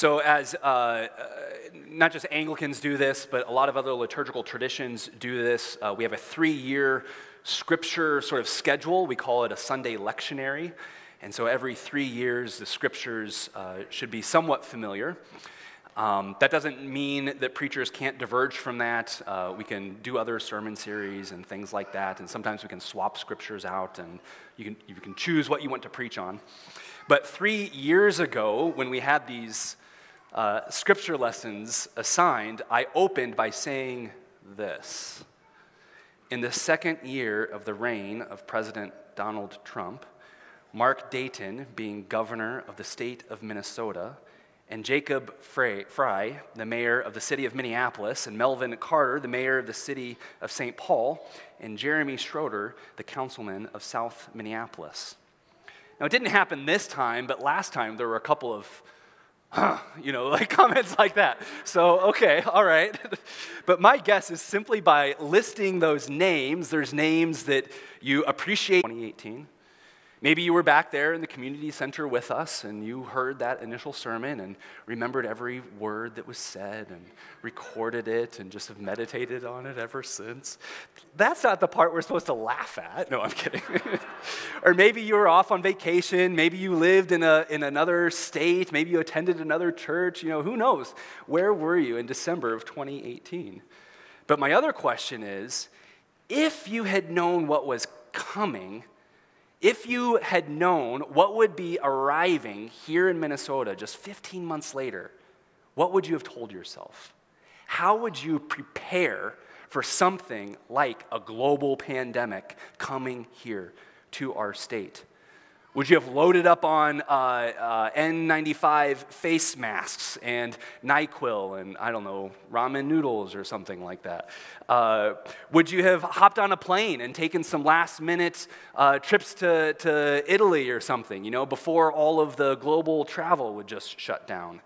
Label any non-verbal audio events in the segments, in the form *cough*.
So, as uh, uh, not just Anglicans do this, but a lot of other liturgical traditions do this, uh, we have a three year scripture sort of schedule. We call it a Sunday lectionary. And so, every three years, the scriptures uh, should be somewhat familiar. Um, that doesn't mean that preachers can't diverge from that. Uh, we can do other sermon series and things like that, and sometimes we can swap scriptures out, and you can, you can choose what you want to preach on. But three years ago, when we had these uh, scripture lessons assigned, I opened by saying this. In the second year of the reign of President Donald Trump, Mark Dayton, being governor of the state of Minnesota, and Jacob Frey, the mayor of the city of Minneapolis, and Melvin Carter, the mayor of the city of St. Paul, and Jeremy Schroeder, the councilman of South Minneapolis. Now, it didn't happen this time, but last time there were a couple of, huh, you know, *laughs* like comments like that. So, okay, *laughs* all right. *laughs* but my guess is simply by listing those names, there's names that you appreciate 2018 Maybe you were back there in the community center with us and you heard that initial sermon and remembered every word that was said and recorded it and just have meditated on it ever since. That's not the part we're supposed to laugh at. No, I'm kidding. *laughs* or maybe you were off on vacation. Maybe you lived in, a, in another state. Maybe you attended another church. You know, who knows? Where were you in December of 2018? But my other question is if you had known what was coming, if you had known what would be arriving here in Minnesota just 15 months later, what would you have told yourself? How would you prepare for something like a global pandemic coming here to our state? Would you have loaded up on uh, uh, N95 face masks and NyQuil and, I don't know, ramen noodles or something like that? Uh, would you have hopped on a plane and taken some last minute uh, trips to, to Italy or something, you know, before all of the global travel would just shut down?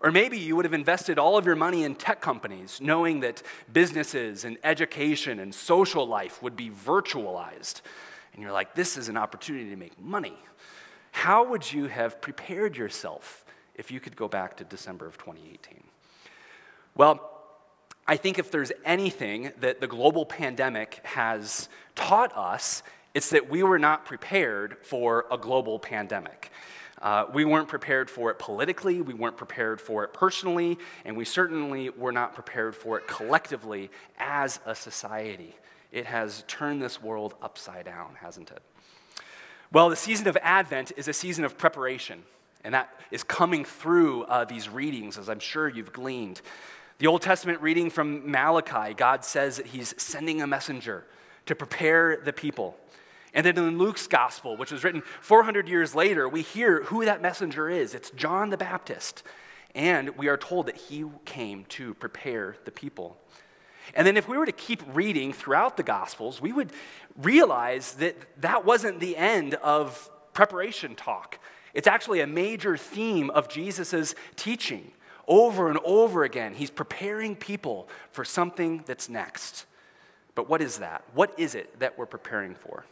Or maybe you would have invested all of your money in tech companies, knowing that businesses and education and social life would be virtualized and you're like, this is an opportunity to make money. How would you have prepared yourself if you could go back to December of 2018? Well, I think if there's anything that the global pandemic has taught us, it's that we were not prepared for a global pandemic. Uh, we weren't prepared for it politically, we weren't prepared for it personally, and we certainly were not prepared for it collectively as a society. It has turned this world upside down, hasn't it? Well, the season of Advent is a season of preparation, and that is coming through uh, these readings, as I'm sure you've gleaned. The Old Testament reading from Malachi, God says that He's sending a messenger to prepare the people. And then in Luke's gospel, which was written 400 years later, we hear who that messenger is. It's John the Baptist. And we are told that he came to prepare the people. And then, if we were to keep reading throughout the Gospels, we would realize that that wasn't the end of preparation talk. It's actually a major theme of Jesus' teaching. Over and over again, he's preparing people for something that's next. But what is that? What is it that we're preparing for?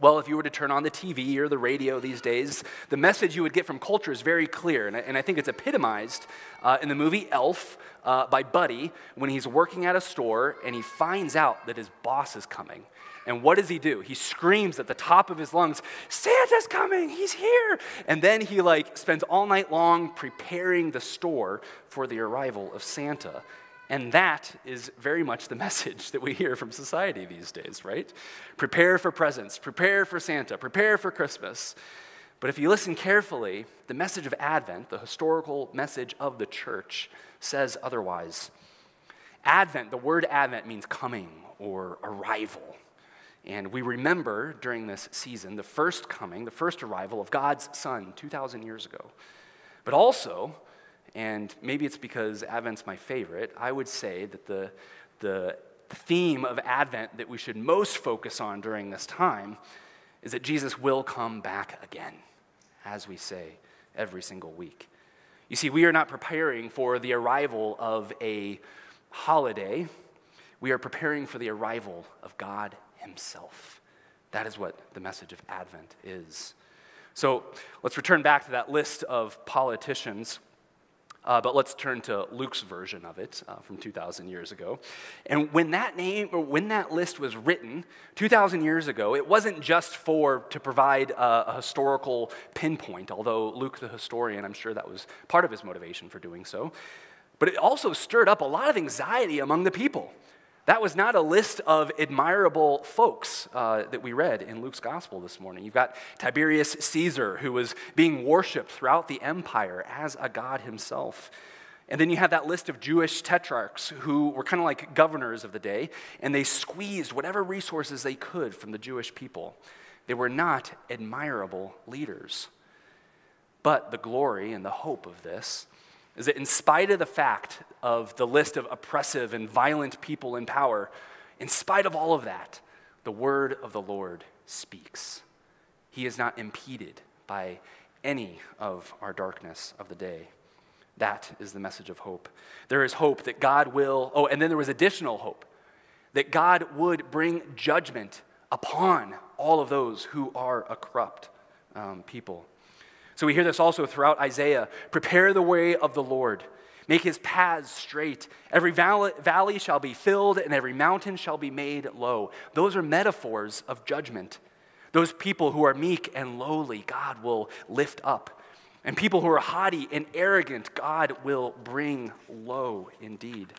Well, if you were to turn on the TV or the radio these days, the message you would get from culture is very clear. And I, and I think it's epitomized uh, in the movie Elf uh, by Buddy when he's working at a store and he finds out that his boss is coming. And what does he do? He screams at the top of his lungs, Santa's coming, he's here. And then he like spends all night long preparing the store for the arrival of Santa. And that is very much the *laughs* message that we hear from society these days, right? Prepare for presents, prepare for Santa, prepare for Christmas. But if you listen carefully, the message of Advent, the historical message of the church, says otherwise. Advent, the word Advent means coming or arrival. And we remember during this season the first coming, the first arrival of God's Son 2,000 years ago. But also, and maybe it's because Advent's my favorite, I would say that the, the theme of Advent that we should most focus on during this time is that Jesus will come back again, as we say every single week. You see, we are not preparing for the arrival of a holiday, we are preparing for the arrival of God Himself. That is what the message of Advent is. So let's return back to that list of politicians Uh, but let's turn to Luke's version of it uh, from 2,000 years ago. And when that name, or when that list was written 2,000 years ago, it wasn't just for to provide a, a historical pinpoint, although Luke, the historian, I'm sure that was part of his motivation for doing so. But it also stirred up a lot of anxiety among the people. That was not a list of admirable folks uh, that we read in Luke's gospel this morning. You've got Tiberius Caesar, who was being worshiped throughout the empire as a god himself. And then you have that list of Jewish tetrarchs who were kind of like governors of the day, and they squeezed whatever resources they could from the Jewish people. They were not admirable leaders. But the glory and the hope of this is that in spite of the fact of the list of oppressive and violent people in power, in spite of all of that, the word of the Lord speaks. He is not impeded by any of our darkness of the day. That is the message of hope. There is hope that God will, oh, and then there was additional hope that God would bring judgment upon all of those who are a corrupt um, people. So we hear this also throughout Isaiah prepare the way of the Lord. Make his paths straight. Every valley shall be filled, and every mountain shall be made low. Those are metaphors of judgment. Those people who are meek and lowly, God will lift up. And people who are haughty and arrogant, God will bring low indeed.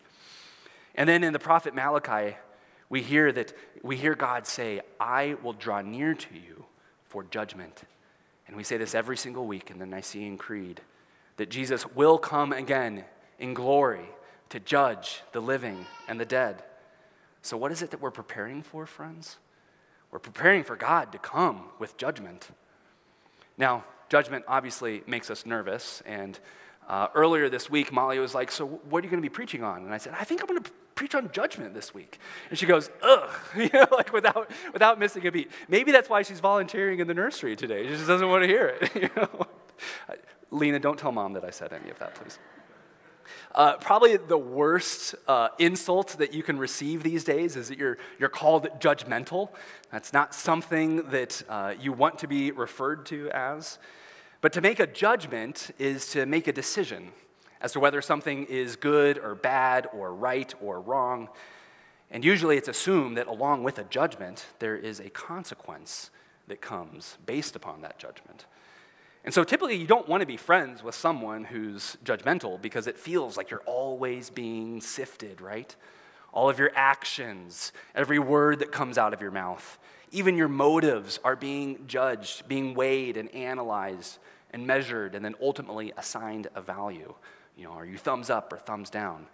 And then in the prophet Malachi, we hear that we hear God say, I will draw near to you for judgment. And we say this every single week in the Nicene Creed that Jesus will come again in glory to judge the living and the dead. So, what is it that we're preparing for, friends? We're preparing for God to come with judgment. Now, judgment obviously makes us nervous. And uh, earlier this week, Molly was like, So, what are you going to be preaching on? And I said, I think I'm going to preach on judgment this week. And she goes, ugh, *laughs* you know, like without, without missing a beat. Maybe that's why she's volunteering in the nursery today. She just doesn't want to hear it. *laughs* You know? Lena, don't tell mom that I said any of that, please. Uh, probably the worst uh, insult that you can receive these days is that you're, you're called judgmental. That's not something that uh, you want to be referred to as. But to make a judgment is to make a decision as to whether something is good or bad or right or wrong. And usually it's assumed that along with a judgment, there is a consequence that comes based upon that judgment. And so typically you don't want to be friends with someone who's judgmental because it feels like you're always being sifted, right? All of your actions, every word that comes out of your mouth, even your motives are being judged, being weighed and analyzed and measured, and then ultimately assigned a value. You know, are you thumbs up or thumbs down?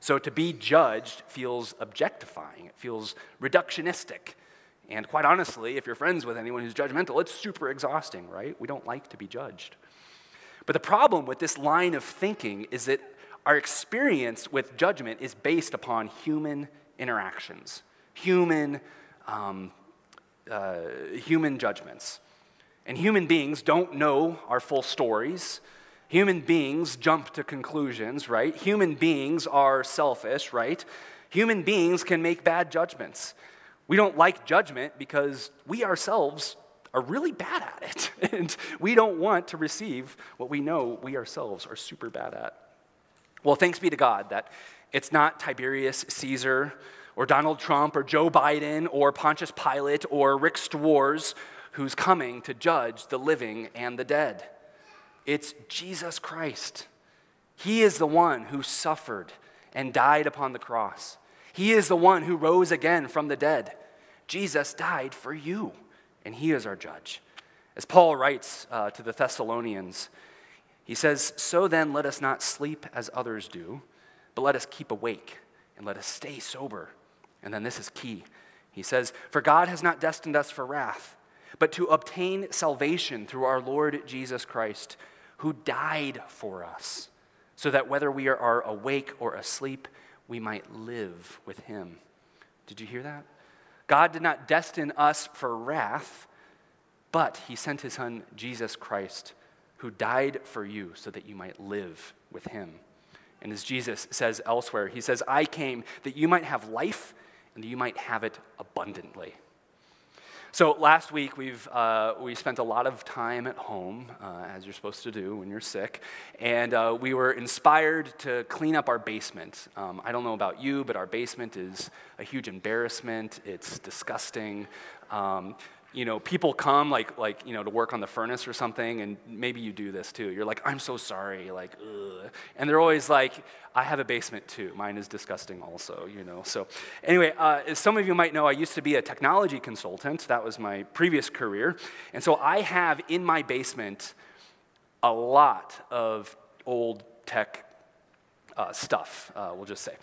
So to be judged feels objectifying, it feels reductionistic. And quite honestly, if you're friends with anyone who's judgmental, it's super exhausting, right? We don't like to be judged. But the problem with this line of thinking is that our experience with judgment is based upon human interactions, human, um, uh, human judgments. And human beings don't know our full stories. Human beings jump to conclusions, right? Human beings are selfish, right? Human beings can make bad judgments. We don't like judgment because we ourselves are really bad at it. *laughs* And we don't want to receive what we know we ourselves are super bad at. Well, thanks be to God that it's not Tiberius Caesar or Donald Trump or Joe Biden or Pontius Pilate or Rick Stewars who's coming to judge the living and the dead. It's Jesus Christ. He is the one who suffered and died upon the cross. He is the one who rose again from the dead. Jesus died for you, and He is our judge. As Paul writes uh, to the Thessalonians, he says, So then let us not sleep as others do, but let us keep awake and let us stay sober. And then this is key. He says, For God has not destined us for wrath, but to obtain salvation through our Lord Jesus Christ who died for us, so that whether we are awake or asleep, we might live with him. Did you hear that? God did not destine us for wrath, but he sent his son, Jesus Christ, who died for you so that you might live with him. And as Jesus says elsewhere, he says, I came that you might have life and that you might have it abundantly. So last week we've uh, we spent a lot of time at home, uh, as you're supposed to do when you're sick, and uh, we were inspired to clean up our basement. Um, I don't know about you, but our basement is a huge embarrassment. It's disgusting. Um, you know, people come like, like, you know, to work on the furnace or something, and maybe you do this too. You're like, I'm so sorry, like, ugh. And they're always like, I have a basement too. Mine is disgusting also, you know. So, anyway, uh, as some of you might know, I used to be a technology consultant. That was my previous career. And so I have in my basement a lot of old tech uh, stuff, uh, we'll just say.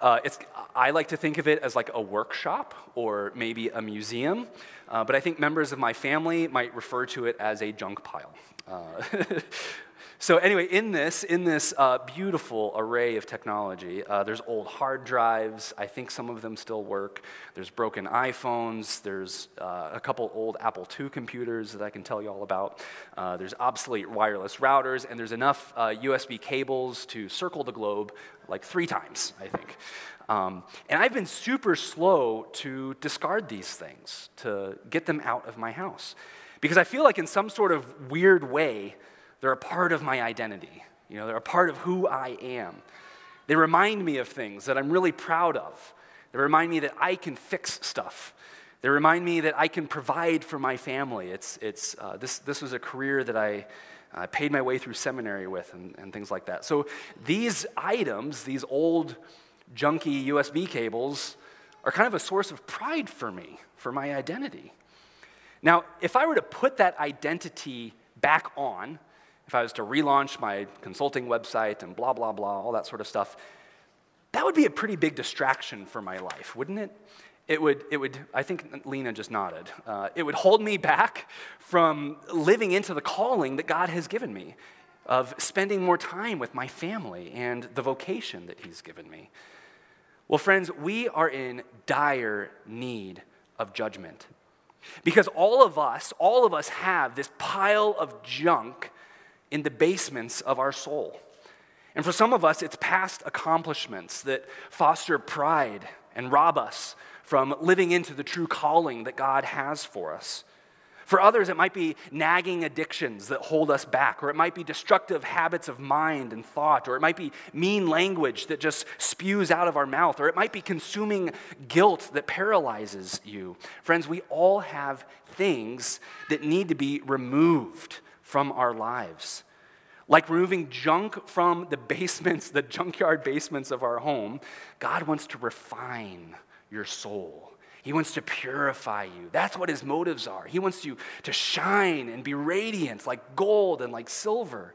Uh, it's, I like to think of it as like a workshop or maybe a museum, uh, but I think members of my family might refer to it as a junk pile. *laughs* So anyway, in this, in this uh, beautiful array of technology, uh, there's old hard drives. I think some of them still work. There's broken iPhones. There's uh, a couple old Apple II computers that I can tell you all about. Uh, there's obsolete wireless routers, and there's enough USB uh, cables to circle the globe like three times, I think. Um, and I've been super slow to discard these things, to get them out of my house. Because I feel like in some sort of weird way, they're a part of my identity. You know, they're a part of who I am. They remind me of things that I'm really proud of. They remind me that I can fix stuff. They remind me that I can provide for my family. It's, it's, uh, this, this was a career that I uh, paid my way through seminary with and, and things like that. So these items, these old junky USB cables, are kind of a source of pride for me, for my identity. Now, if I were to put that identity back on, if I was to relaunch my consulting website and blah, blah, blah, all that sort of stuff, that would be a pretty big distraction for my life, wouldn't it? It would, it would I think Lena just nodded. Uh, it would hold me back from living into the calling that God has given me, of spending more time with my family and the vocation that He's given me. Well, friends, we are in dire need of judgment. Because all of us, all of us have this pile of junk in the basements of our soul. And for some of us, it's past accomplishments that foster pride and rob us from living into the true calling that God has for us. For others, it might be nagging addictions that hold us back, or it might be destructive habits of mind and thought, or it might be mean language that just spews out of our mouth, or it might be consuming guilt that paralyzes you. Friends, we all have things that need to be removed from our lives. Like removing junk from the *laughs* basements, the junkyard basements of our home, God wants to refine your soul. He wants to purify you. That's what his motives are. He wants you to shine and be radiant like gold and like silver.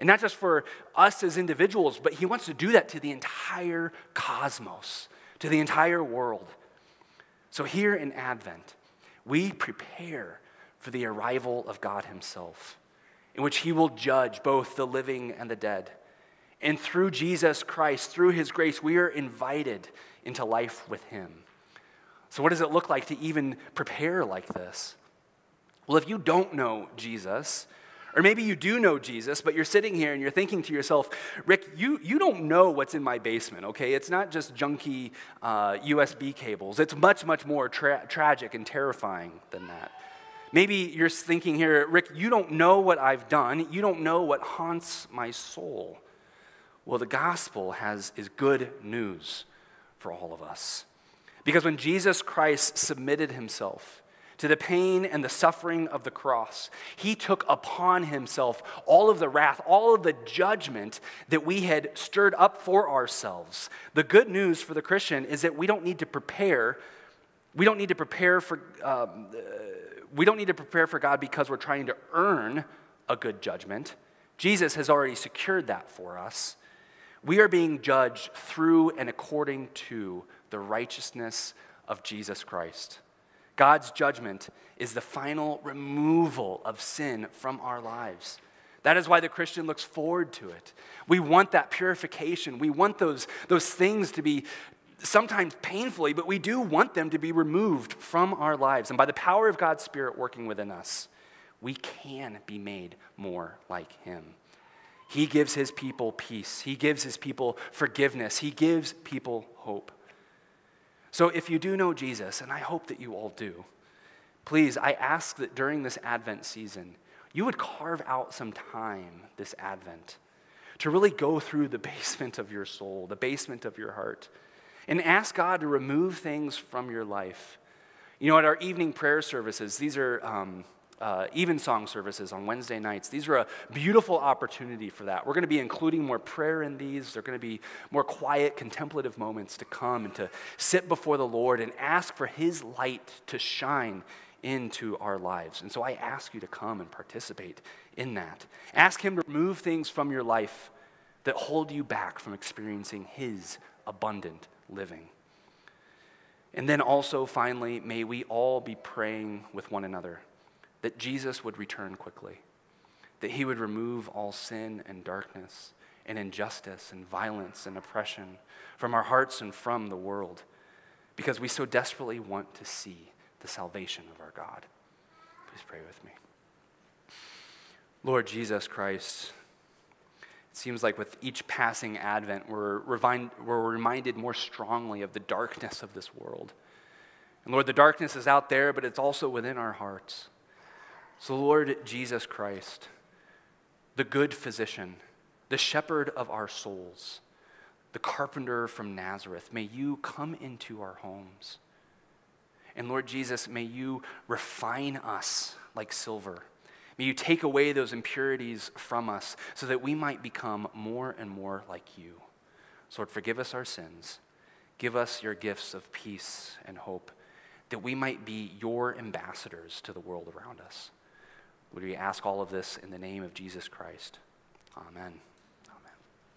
And not just for us as individuals, but he wants to do that to the entire cosmos, to the entire world. So here in Advent, we prepare for the arrival of God himself in which he will judge both the living and the dead. And through Jesus Christ, through his grace, we are invited into life with him. So, what does it look like to even prepare like this? Well, if you don't know Jesus, or maybe you do know Jesus, but you're sitting here and you're thinking to yourself, Rick, you, you don't know what's in my basement, okay? It's not just junky uh, USB cables, it's much, much more tra- tragic and terrifying than that. Maybe you're thinking here, Rick, you don't know what I've done. You don't know what haunts my soul. Well, the gospel has, is good news for all of us. Because when Jesus Christ submitted himself to the pain and the suffering of the cross, he took upon himself all of the wrath, all of the judgment that we had stirred up for ourselves. The good news for the Christian is that we don't need to prepare. We don't need to prepare for. Um, we don't need to prepare for God because we're trying to earn a good judgment. Jesus has already secured that for us. We are being judged through and according to the righteousness of Jesus Christ. God's judgment is the final removal of sin from our lives. That is why the Christian looks forward to it. We want that purification. We want those, those things to be sometimes painfully, but we do want them to be removed from our lives. And by the power of God's Spirit working within us, we can be made more like Him. He gives His people peace, He gives His people forgiveness, He gives people hope. So if you do know Jesus, and I hope that you all do, please, I ask that during this Advent season, you would carve out some time this Advent to really go through the *laughs* basement of your soul, the basement of your heart, and ask God to remove things from your life. You know, at our evening prayer services, these are um, uh, evensong services on Wednesday nights. These are a beautiful opportunity for that. We're going to be including more prayer in these. They're going to be more quiet, contemplative moments to come and to sit before the Lord and ask for His light to shine into our lives. And so I ask you to come and participate in that. Ask Him to remove things from your life that hold you back from experiencing His abundant living. And then also, finally, may we all be praying with one another that Jesus would return quickly, that he would remove all sin and darkness and injustice and violence and oppression from our hearts and from the world, because we so desperately want to see the salvation of our God. Please pray with me. Lord Jesus Christ, seems like with each passing Advent, we're, we're reminded more strongly of the darkness of this world. And Lord, the darkness is out there, but it's also within our hearts. So, Lord Jesus Christ, the good physician, the shepherd of our souls, the carpenter from Nazareth, may you come into our homes. And Lord Jesus, may you refine us like silver. May you take away those impurities from us so that we might become more and more like you. Lord, forgive us our sins. Give us your gifts of peace and hope, that we might be your ambassadors to the world around us. Would we ask all of this in the name of Jesus Christ? Amen.